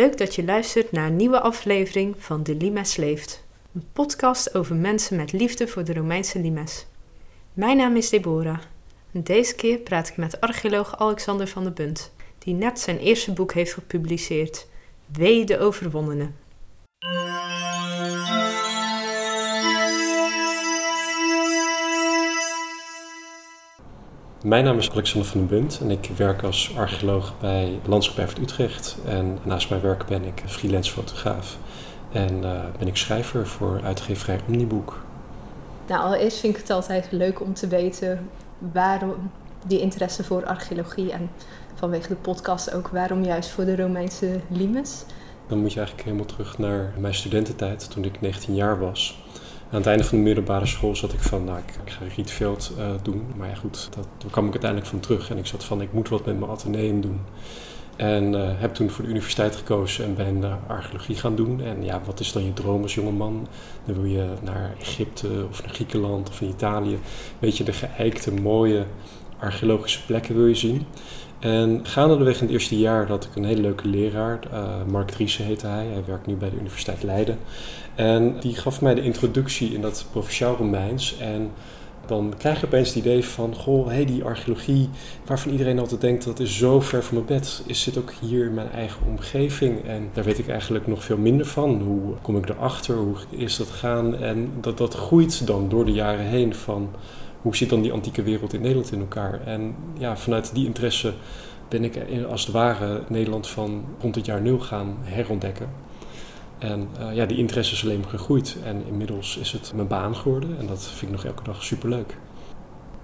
Leuk dat je luistert naar een nieuwe aflevering van De Limes Leeft. Een podcast over mensen met liefde voor de Romeinse limes. Mijn naam is Deborah. En deze keer praat ik met archeoloog Alexander van der Bunt, die net zijn eerste boek heeft gepubliceerd, Wee de Overwonnene. Mijn naam is Alexander van den Bunt en ik werk als archeoloog bij Landschap Utrecht. En naast mijn werk ben ik freelance fotograaf en uh, ben ik schrijver voor uitgeverij Omniboek. Nou, allereerst vind ik het altijd leuk om te weten waarom die interesse voor archeologie en vanwege de podcast ook waarom juist voor de Romeinse limes. Dan moet je eigenlijk helemaal terug naar mijn studententijd toen ik 19 jaar was. Aan het einde van de middelbare school zat ik van, nou, ik, ga Rietveld uh, doen. Maar ja, goed, dat, daar kwam ik uiteindelijk van terug. En ik zat van, ik moet wat met mijn ateneum doen. En uh, heb toen voor de universiteit gekozen en ben archeologie gaan doen. En ja, wat is dan je droom als jongeman? Dan wil je naar Egypte of naar Griekenland of in Italië. Weet je, de geëikte, mooie archeologische plekken wil je zien. En gaandeweg in het eerste jaar had ik een hele leuke leraar, uh, Mark Driessen heette hij. Hij werkt nu bij de Universiteit Leiden. En die gaf mij de introductie in dat provinciaal Romeins. En dan krijg je opeens het idee van, goh, hey, die archeologie, waarvan iedereen altijd denkt dat is zo ver van mijn bed, is zit ook hier in mijn eigen omgeving. En daar weet ik eigenlijk nog veel minder van. Hoe kom ik erachter? Hoe is dat gaan? En dat, dat groeit dan door de jaren heen van hoe zit dan die antieke wereld in Nederland in elkaar? En ja, vanuit die interesse ben ik als het ware Nederland van rond het jaar nul gaan herontdekken. En uh, ja, die interesse is alleen maar gegroeid. En inmiddels is het mijn baan geworden. En dat vind ik nog elke dag superleuk.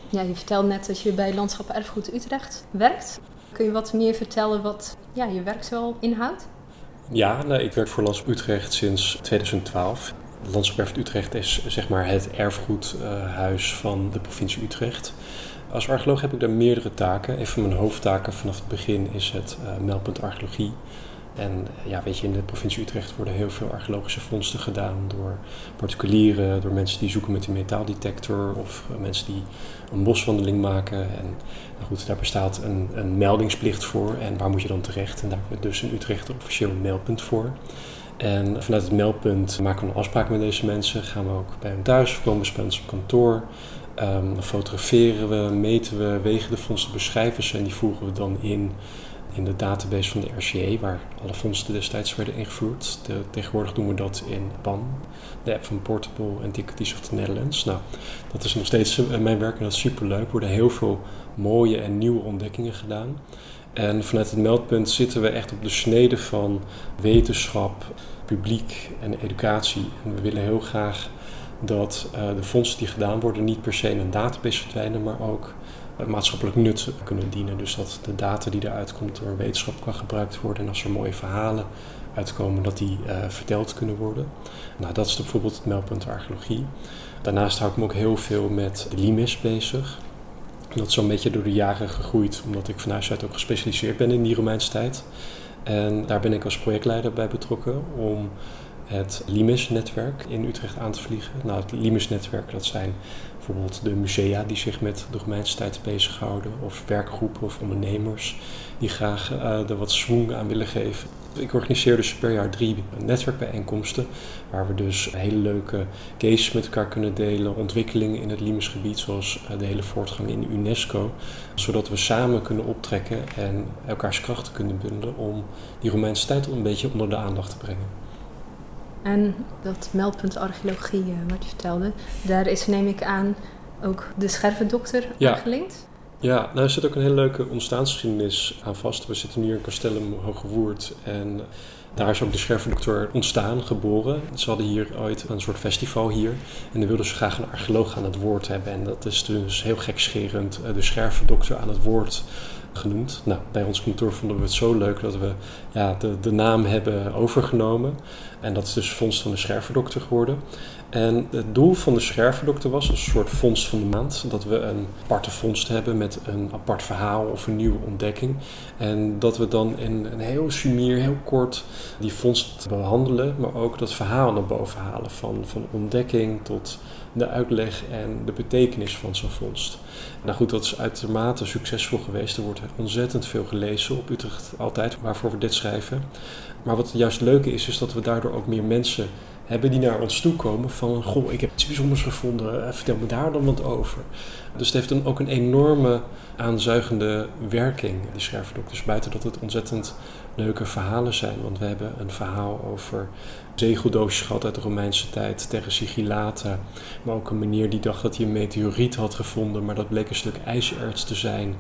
Ja, je vertelde net dat je bij Landschap Erfgoed Utrecht werkt. Kun je wat meer vertellen wat ja, je werk zo inhoudt? Ja, nou, ik werk voor Landschap Utrecht sinds 2012. Landschap Erfgoed Utrecht is zeg maar het erfgoedhuis van de provincie Utrecht. Als archeoloog heb ik daar meerdere taken. Een van mijn hoofdtaken vanaf het begin is het uh, meldpunt archeologie. En ja, weet je, in de provincie Utrecht worden heel veel archeologische vondsten gedaan door particulieren, door mensen die zoeken met een metaaldetector of mensen die een boswandeling maken. En nou goed, daar bestaat een, een meldingsplicht voor. En waar moet je dan terecht? En daar hebben we dus in Utrecht een officieel meldpunt voor. En vanuit het meldpunt maken we een afspraak met deze mensen. Gaan we ook bij hun thuis, komen we bij op kantoor. Um, fotograferen we, meten we, wegen de vondsten, beschrijven ze en die voegen we dan in in de database van de RCA, waar alle vondsten destijds werden ingevoerd. De, tegenwoordig doen we dat in PAN, de app van Portable Antiquities of the Netherlands. Nou, dat is nog steeds eh, mijn werk en dat is superleuk. Er worden heel veel mooie en nieuwe ontdekkingen gedaan. En vanuit het meldpunt zitten we echt op de snede van wetenschap, publiek en educatie. En we willen heel graag dat uh, de vondsten die gedaan worden niet per se in een database verdwijnen, maar ook maatschappelijk nut kunnen dienen. Dus dat de data die eruit komt door wetenschap kan gebruikt worden. En als er mooie verhalen uitkomen, dat die uh, verteld kunnen worden. Nou, dat is bijvoorbeeld het meldpunt archeologie. Daarnaast hou ik me ook heel veel met de limes bezig. Dat is zo'n beetje door de jaren gegroeid, omdat ik van huis ook gespecialiseerd ben in die Romeinse tijd. En daar ben ik als projectleider bij betrokken om het Limes-netwerk in Utrecht aan te vliegen. Nou, het Limes-netwerk, dat zijn bijvoorbeeld de musea die zich met de Romeinse tijd bezighouden, of werkgroepen of ondernemers die graag uh, er wat swoon aan willen geven. Ik organiseer dus per jaar drie netwerkbijeenkomsten, waar we dus hele leuke cases met elkaar kunnen delen, ontwikkelingen in het Limesgebied, zoals uh, de hele voortgang in UNESCO, zodat we samen kunnen optrekken en elkaars krachten kunnen bundelen om die Romeinse tijd een beetje onder de aandacht te brengen. En dat meldpunt archeologie uh, wat je vertelde, daar is neem ik aan ook de schervendokter ja. aangelinkt. Ja, nou er zit ook een hele leuke ontstaansgeschiedenis aan vast. We zitten nu in Castellum Hogewoerd en daar is ook de schervendokter ontstaan, geboren. Ze hadden hier ooit een soort festival hier en dan wilden ze graag een archeoloog aan het woord hebben. En dat is dus heel gekscherend, eh, de schervendokter aan het woord genoemd. Nou, bij ons kantoor vonden we het zo leuk dat we ja, de, de naam hebben overgenomen. En dat is dus Vondst van de Scherverdokter geworden. En het doel van de Scherverdokter was een soort vondst van de maand. Dat we een aparte vondst hebben met een apart verhaal of een nieuwe ontdekking. En dat we dan in een heel sumier, heel kort die vondst behandelen. Maar ook dat verhaal naar boven halen. Van, van ontdekking tot de uitleg en de betekenis van zo'n vondst. Nou goed, dat is uitermate succesvol geweest. Er wordt ontzettend veel gelezen op Utrecht altijd, waarvoor we dit schrijven. Maar wat juist leuke is, is dat we daardoor ook meer mensen hebben die naar ons toe komen van... Goh, ik heb iets bijzonders gevonden, eh, vertel me daar dan wat over. Dus het heeft dan ook een enorme aanzuigende werking, die schrijverdokters. Buiten dat het ontzettend leuke verhalen zijn. Want we hebben een verhaal over zegeldoosjes gehad uit de Romeinse tijd tegen Sigillata. Maar ook een meneer die dacht dat hij een meteoriet had gevonden, maar dat bleek een stuk ijzererts te zijn.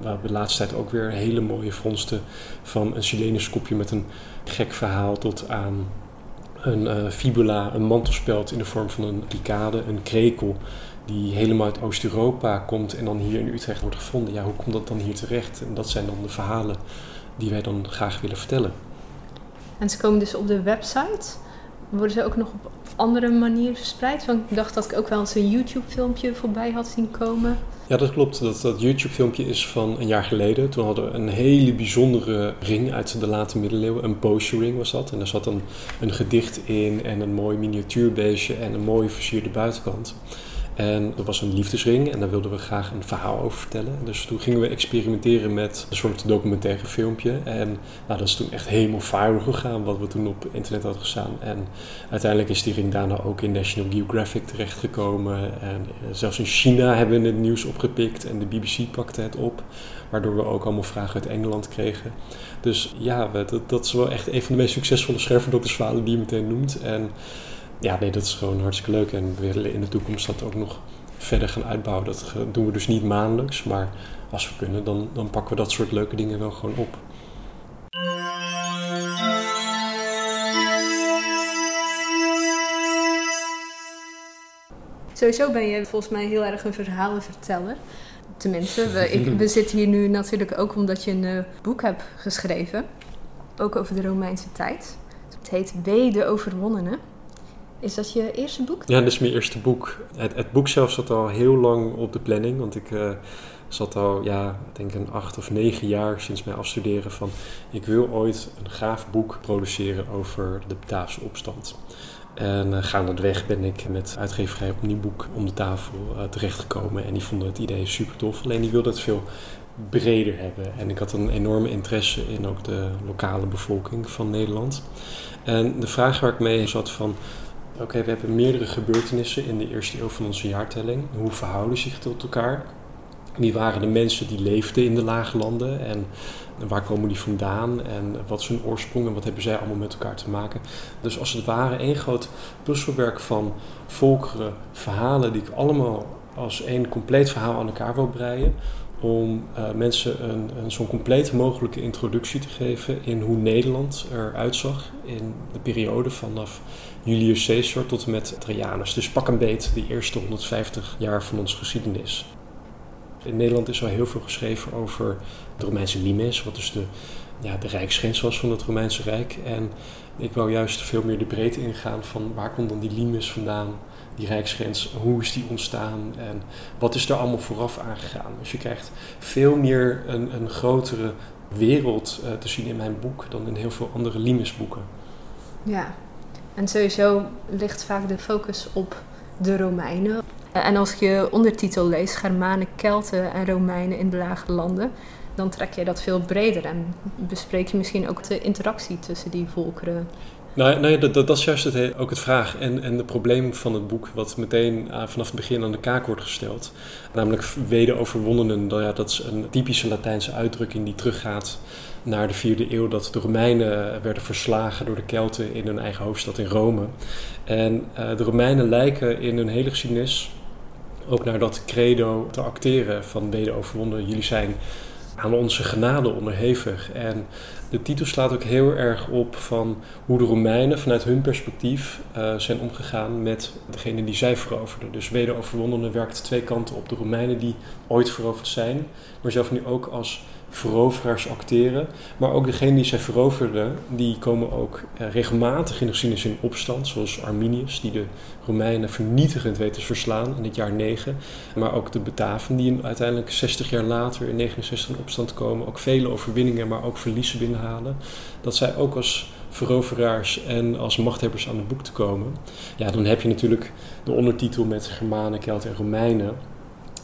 We hebben de laatste tijd ook weer hele mooie vondsten van een Chilenus kopje met een gek verhaal tot aan een uh, fibula, een mantelspeld in de vorm van een picade, een krekel, die helemaal uit Oost-Europa komt en dan hier in Utrecht wordt gevonden. Ja, hoe komt dat dan hier terecht? En dat zijn dan de verhalen die wij dan graag willen vertellen. En ze komen dus op de website. Worden ze ook nog op andere manieren verspreid? Want ik dacht dat ik ook wel eens een YouTube-filmpje voorbij had zien komen. Ja, dat klopt. Dat, dat YouTube-filmpje is van een jaar geleden. Toen hadden we een hele bijzondere ring uit de late middeleeuwen. Een potion ring was dat. En daar zat een, een gedicht in en een mooi miniatuurbeestje en een mooi versierde buitenkant. En dat was een liefdesring en daar wilden we graag een verhaal over vertellen. Dus toen gingen we experimenteren met een soort documentaire filmpje. En nou, dat is toen echt helemaal viral gegaan, wat we toen op internet hadden gestaan. En uiteindelijk is die ring daarna ook in National Geographic terechtgekomen. En eh, zelfs in China hebben we het nieuws opgepikt en de BBC pakte het op. Waardoor we ook allemaal vragen uit Engeland kregen. Dus ja, dat, dat is wel echt een van de meest succesvolle schervendoktersverhalen die je meteen noemt. En ja, nee, dat is gewoon hartstikke leuk. En we willen in de toekomst dat ook nog verder gaan uitbouwen. Dat doen we dus niet maandelijks, maar als we kunnen, dan, dan pakken we dat soort leuke dingen wel gewoon op. Sowieso ben je volgens mij heel erg een verhalenverteller. Tenminste, we, ik, we zitten hier nu natuurlijk ook omdat je een uh, boek hebt geschreven. Ook over de Romeinse tijd. Het heet W de Overwonnene. Is dat je eerste boek? Ja, dat is mijn eerste boek. Het, het boek zelf zat al heel lang op de planning. Want ik uh, zat al, ja, denk een acht of negen jaar sinds mijn afstuderen van... ik wil ooit een gaaf boek produceren over de Bataafse opstand. En uh, gaandeweg ben ik met uitgeverij op nieuw boek om de tafel uh, terechtgekomen. En die vonden het idee super tof. Alleen die wilden het veel breder hebben. En ik had een enorme interesse in ook de lokale bevolking van Nederland. En de vraag waar ik mee zat van Oké, we hebben meerdere gebeurtenissen in de eerste eeuw van onze jaartelling. Hoe verhouden zich tot elkaar? Wie waren de mensen die leefden in de lage landen en waar komen die vandaan en wat is hun oorsprong en wat hebben zij allemaal met elkaar te maken? Dus als het ware één groot puzzelwerk van volkeren, verhalen die ik allemaal als één compleet verhaal aan elkaar wil breien om uh, mensen een, een zo'n compleet mogelijke introductie te geven in hoe Nederland eruit zag in de periode vanaf Julius Caesar tot en met Trajanus. Dus pak een beet de eerste 150 jaar van onze geschiedenis. In Nederland is al heel veel geschreven over de Romeinse limes, wat dus de, ja, de rijksgrens was van het Romeinse Rijk. En ik wou juist veel meer de breedte ingaan van waar komt dan die limes vandaan, die rijksgrens, hoe is die ontstaan en wat is er allemaal vooraf aangegaan. Dus je krijgt veel meer een, een grotere wereld uh, te zien in mijn boek dan in heel veel andere limesboeken. Ja, en sowieso ligt vaak de focus op de Romeinen. En als je ondertitel leest, Germanen, Kelten en Romeinen in de lage landen, dan trek je dat veel breder en bespreek je misschien ook de interactie tussen die volkeren. Nou, dat, dat, is juist ook het vraag en, en het probleem van het boek, wat meteen uh, vanaf het begin aan de kaak wordt gesteld. Namelijk wederoverwonnenen, nou ja, dat is een typische Latijnse uitdrukking die teruggaat naar de vierde eeuw dat de Romeinen werden verslagen door de Kelten in hun eigen hoofdstad in Rome. En uh, de Romeinen lijken in hun hele geschiedenis ook naar dat credo te acteren van wederoverwonnen. Jullie zijn aan onze genade onderhevig. En de titel slaat ook heel erg op van hoe de Romeinen vanuit hun perspectief uh, zijn omgegaan met degene die zij veroverden. Dus wederoverwonnenen werkt twee kanten op. De Romeinen die ooit veroverd zijn, maar zelf nu ook als veroveraars acteren. Maar ook degene die zij veroverden, die komen ook eh, regelmatig in de geschiedenis in opstand. Zoals Arminius, die de Romeinen vernietigend weet te verslaan in het jaar 9. Maar ook de Bataven, die uiteindelijk 60 jaar later in 69 in opstand komen. Ook vele overwinningen, maar ook verliezen binnenhalen. Dat zij ook als veroveraars en als machthebbers aan het boek te komen. Ja, dan heb je natuurlijk de ondertitel met Germanen, Kelten en Romeinen.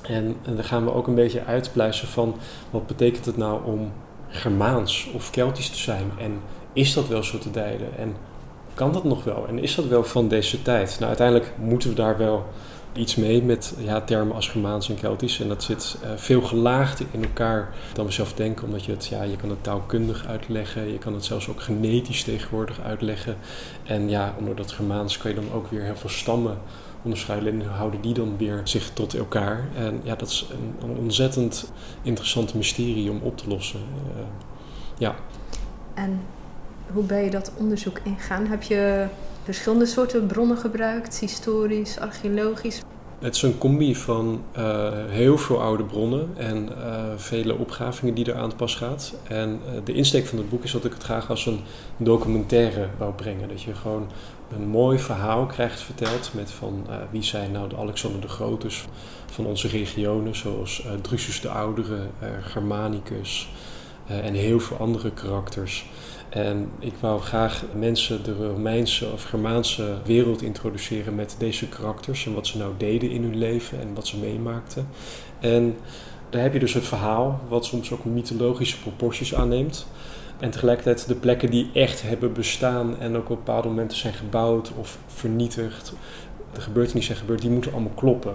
En, dan gaan we ook een beetje uitpluizen van wat betekent het nou om Germaans of Keltisch te zijn? En is dat wel zo te duiden? En kan dat nog wel? En is dat wel van deze tijd? Nou, uiteindelijk moeten we daar wel iets mee met ja, termen als Germaans en Keltisch. En dat zit uh, veel gelaagder in elkaar dan we zelf denken. Omdat je het, ja, je kan het taalkundig uitleggen. Je kan het zelfs ook genetisch tegenwoordig uitleggen. En ja, onder dat Germaans kan je dan ook weer heel veel stammen onderscheiden. En houden die dan weer zich tot elkaar. En ja, dat is een, ontzettend interessant mysterie om op te lossen. Uh, ja. En hoe ben je dat onderzoek ingaan? Heb je verschillende soorten bronnen gebruikt, historisch, archeologisch? Het is een combi van uh, heel veel oude bronnen en uh, vele opgravingen die er aan te pas gaat. En uh, de insteek van het boek is dat ik het graag als een documentaire wou brengen. Dat je gewoon een mooi verhaal krijgt verteld met van wie zijn nou de Alexander de Grote van onze regionen, zoals Drusus de Oudere, Germanicus en heel veel andere karakters. En ik wou graag mensen de Romeinse of Germaanse wereld introduceren met deze karakters en wat ze nou deden in hun leven en wat ze meemaakten. En daar heb je dus het verhaal, wat soms ook mythologische proporties aanneemt. En tegelijkertijd de plekken die echt hebben bestaan en ook op bepaalde momenten zijn gebouwd of vernietigd. De gebeurtenissen zijn gebeurd, die moeten allemaal kloppen.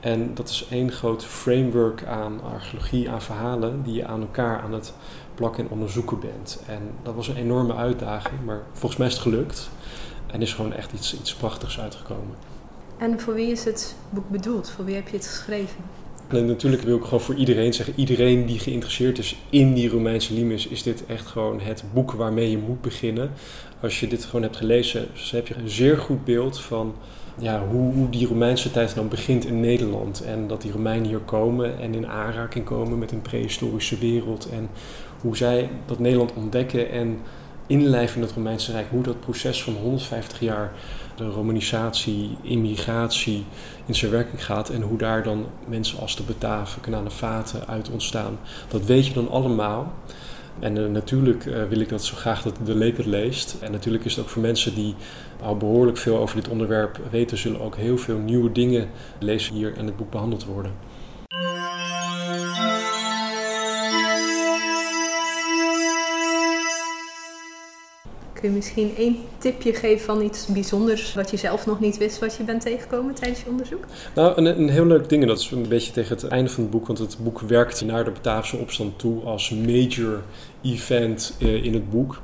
En dat is één groot framework aan archeologie, aan verhalen, die je aan elkaar aan het plakken en onderzoeken bent. En dat was een enorme uitdaging, maar volgens mij is het gelukt. En is gewoon echt iets, iets prachtigs uitgekomen. En voor wie is het boek bedoeld? Voor wie heb je het geschreven? En natuurlijk wil ik gewoon voor iedereen zeggen, iedereen die geïnteresseerd is in die Romeinse limes, is dit echt gewoon het boek waarmee je moet beginnen. Als je dit gewoon hebt gelezen, dus heb je een zeer goed beeld van ja, hoe, die Romeinse tijd dan begint in Nederland. En dat die Romeinen hier komen en in aanraking komen met een prehistorische wereld. En hoe zij dat Nederland ontdekken en inlijven in het Romeinse Rijk. Hoe dat proces van 150 jaar de romanisatie, immigratie in zijn werking gaat. En hoe daar dan mensen als de Bataven, Vaten uit ontstaan. Dat weet je dan allemaal. En uh, natuurlijk uh, wil ik dat zo graag dat de leek leest. En natuurlijk is het ook voor mensen die al behoorlijk veel over dit onderwerp weten, zullen ook heel veel nieuwe dingen lezen hier in het boek behandeld worden. Kun je misschien één tipje geven van iets bijzonders wat je zelf nog niet wist wat je bent tegengekomen tijdens je onderzoek? Nou, een, een heel leuk ding, en dat is een beetje tegen het einde van het boek, want het boek werkt naar de Bataafse opstand toe als major event eh, in het boek.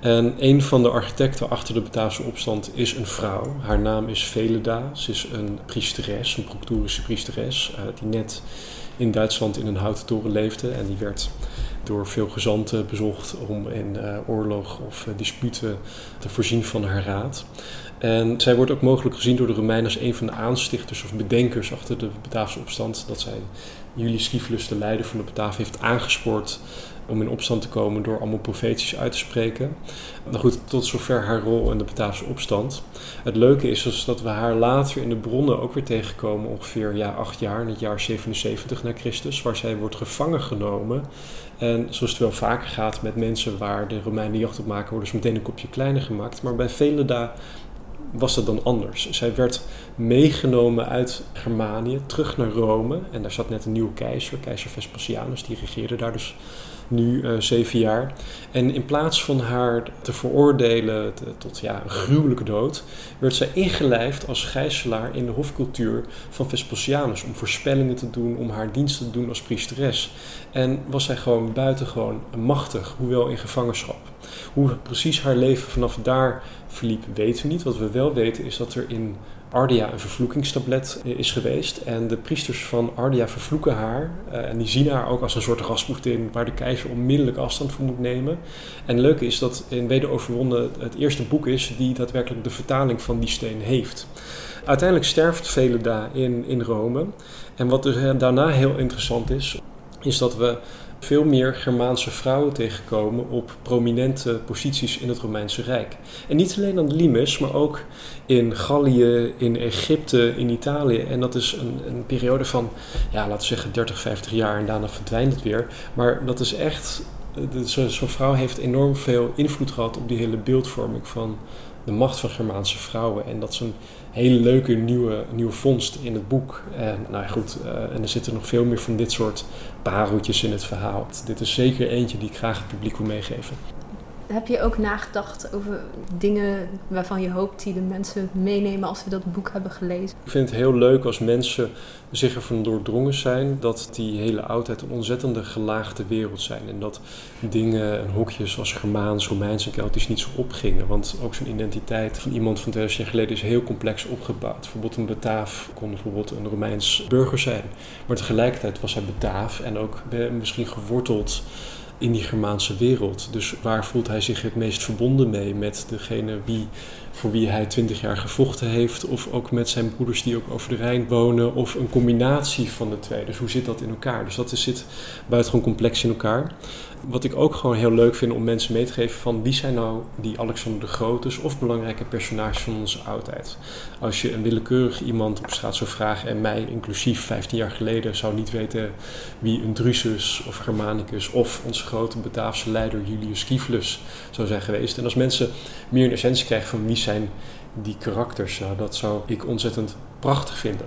En een van de architecten achter de Bataafse opstand is een vrouw. Haar naam is Veleda. Ze is een priesteres, een proctorische priesteres, uh, die net in Duitsland in een houten toren leefde. En die werd door veel gezanten bezocht om in uh, oorlog of uh, disputen te voorzien van haar raad. En zij wordt ook mogelijk gezien door de Romeinen als een van de aanstichters of bedenkers achter de Bataafse opstand. Dat zij Julius Scipulus, de leider van de Bataven, heeft aangespoord om in opstand te komen door allemaal profeties uit te spreken. Nou goed, tot zover haar rol in de Bataafse opstand. Het leuke is dus dat we haar later in de bronnen ook weer tegenkomen, ongeveer ja, acht jaar, in het jaar 77 na Christus, waar zij wordt gevangen genomen. En zoals het wel vaker gaat met mensen waar de Romeinen jacht op maken, worden ze meteen een kopje kleiner gemaakt. Maar bij Veleda was dat dan anders. Zij werd meegenomen uit Germanië terug naar Rome. En daar zat net een nieuwe keizer, keizer Vespasianus, die regeerde daar dus nu uh, zeven jaar. En in plaats van haar te veroordelen tot ja, gruwelijke dood, werd zij ingelijfd als gijzelaar in de hofcultuur van Vespasianus. Om voorspellingen te doen, om haar diensten te doen als priesteres. En was zij gewoon buitengewoon machtig, hoewel in gevangenschap. Hoe precies haar leven vanaf daar verliep, weten we niet. Wat we wel weten is dat er in Ardia een vervloekingstablet eh, is geweest. En de priesters van Ardia vervloeken haar. Uh, en die zien haar ook als een soort Rasputin waar de keizer onmiddellijk afstand voor moet nemen. En het leuke is dat in Wederoverwonnen het eerste boek is die daadwerkelijk de vertaling van die steen heeft. Uiteindelijk sterft Veleda in, in Rome. En wat dus daarna heel interessant is, is dat we veel meer Germaanse vrouwen tegenkomen op prominente posities in het Romeinse Rijk. En niet alleen aan Limes, maar ook in Gallië, in Egypte, in Italië. En dat is een, een periode van, ja, laten we zeggen 30, 50 jaar en daarna verdwijnt het weer. Maar dat is echt, zo'n vrouw heeft enorm veel invloed gehad op die hele beeldvorming van de macht van Germaanse vrouwen. En dat is een hele leuke nieuwe, nieuwe vondst in het boek. En nou goed, uh, en er zitten nog veel meer van dit soort pareltjes in het verhaal. Dit is zeker eentje die ik graag het publiek wil meegeven. Heb je ook nagedacht over dingen waarvan je hoopt die de mensen meenemen als ze dat boek hebben gelezen? Ik vind het heel leuk als mensen zich ervan doordrongen zijn dat die hele oudheid een ontzettende gelaagde wereld zijn. En dat dingen en hokjes als Germaans, Romeins en Keltisch niet zo opgingen. Want ook zo'n identiteit van iemand van 2000 jaar geleden is heel complex opgebouwd. Bijvoorbeeld een Bataaf kon bijvoorbeeld een Romeins burger zijn. Maar tegelijkertijd was hij Bataaf en ook misschien geworteld in die Germaanse wereld. Dus waar voelt hij zich het meest verbonden mee? Met degene wie, voor wie hij twintig jaar gevochten heeft, of ook met zijn broeders die ook over de Rijn wonen, of een combinatie van de twee. Dus hoe zit dat in elkaar? Dus dat zit buitengewoon complex in elkaar wat ik ook gewoon heel leuk vind om mensen mee te geven van wie zijn nou die Alexander de Grote of belangrijke personages van onze oudheid. Als je een willekeurig iemand op straat zou vragen en mij inclusief 15 jaar geleden zou niet weten wie een Drusus of Germanicus of onze grote Bataafse leider Julius Scipulus zou zijn geweest. En als mensen meer een essentie krijgen van wie zijn die karakters, nou, dat zou ik ontzettend prachtig vinden.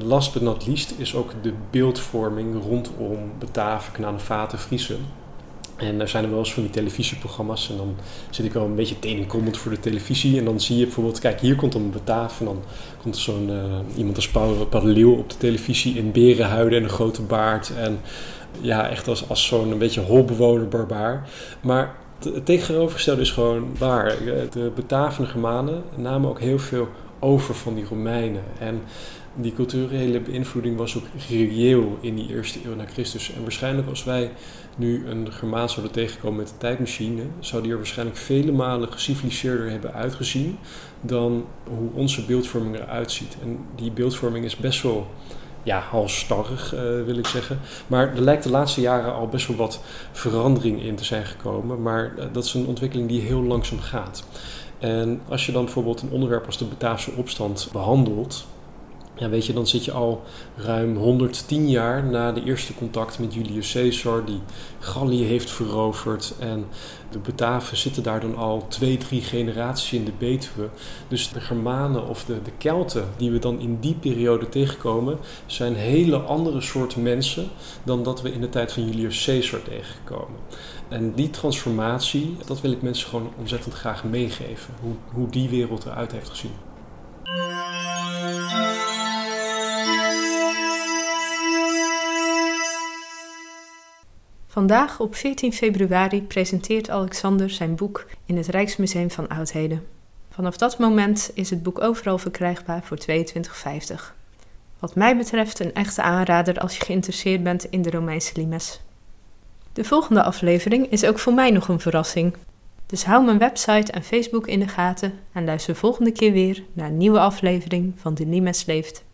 Last but not least is ook de beeldvorming rondom Bataven, Knanen, Vaten, Friesen. En er zijn er wel eens van die televisieprogramma's. En dan zit ik wel een beetje tenenkrommend voor de televisie. En dan zie je bijvoorbeeld, kijk, hier komt een Bataaf. En dan komt zo'n uh, iemand als Paul op de televisie in berenhuiden en een grote baard. En ja, echt als, als zo'n een beetje holbewoner barbaar. Maar het tegenovergestelde is gewoon waar. De Bataven Germanen namen ook heel veel over van die Romeinen. En die culturele beïnvloeding was ook reëel in die eerste eeuw na Christus. En waarschijnlijk als wij nu een Germaan zouden tegenkomen met een tijdmachine, zou die er waarschijnlijk vele malen geciviliseerder hebben uitgezien dan hoe onze beeldvorming eruit ziet. En die beeldvorming is best wel ja, halstarrig, uh, wil ik zeggen. Maar er lijkt de laatste jaren al best wel wat verandering in te zijn gekomen. Maar uh, dat is een ontwikkeling die heel langzaam gaat. En als je dan bijvoorbeeld een onderwerp als de Bataafse opstand behandelt, ja, weet je, dan zit je al ruim 110 jaar na de eerste contact met Julius Caesar, die Gallië heeft veroverd. En de Bataven zitten daar dan al twee, drie generaties in de Betuwe. Dus de Germanen of de, de Kelten die we dan in die periode tegenkomen, zijn hele andere soorten mensen dan dat we in de tijd van Julius Caesar tegenkomen. En die transformatie, dat wil ik mensen gewoon ontzettend graag meegeven. Hoe, hoe die wereld eruit heeft gezien. Vandaag op 14 februari presenteert Alexander zijn boek in het Rijksmuseum van Oudheden. Vanaf dat moment is het boek overal verkrijgbaar voor 22,50. Wat mij betreft een echte aanrader als je geïnteresseerd bent in de Romeinse limes. De volgende aflevering is ook voor mij nog een verrassing. Dus hou mijn website en Facebook in de gaten en luister volgende keer weer naar een nieuwe aflevering van De Limes Leeft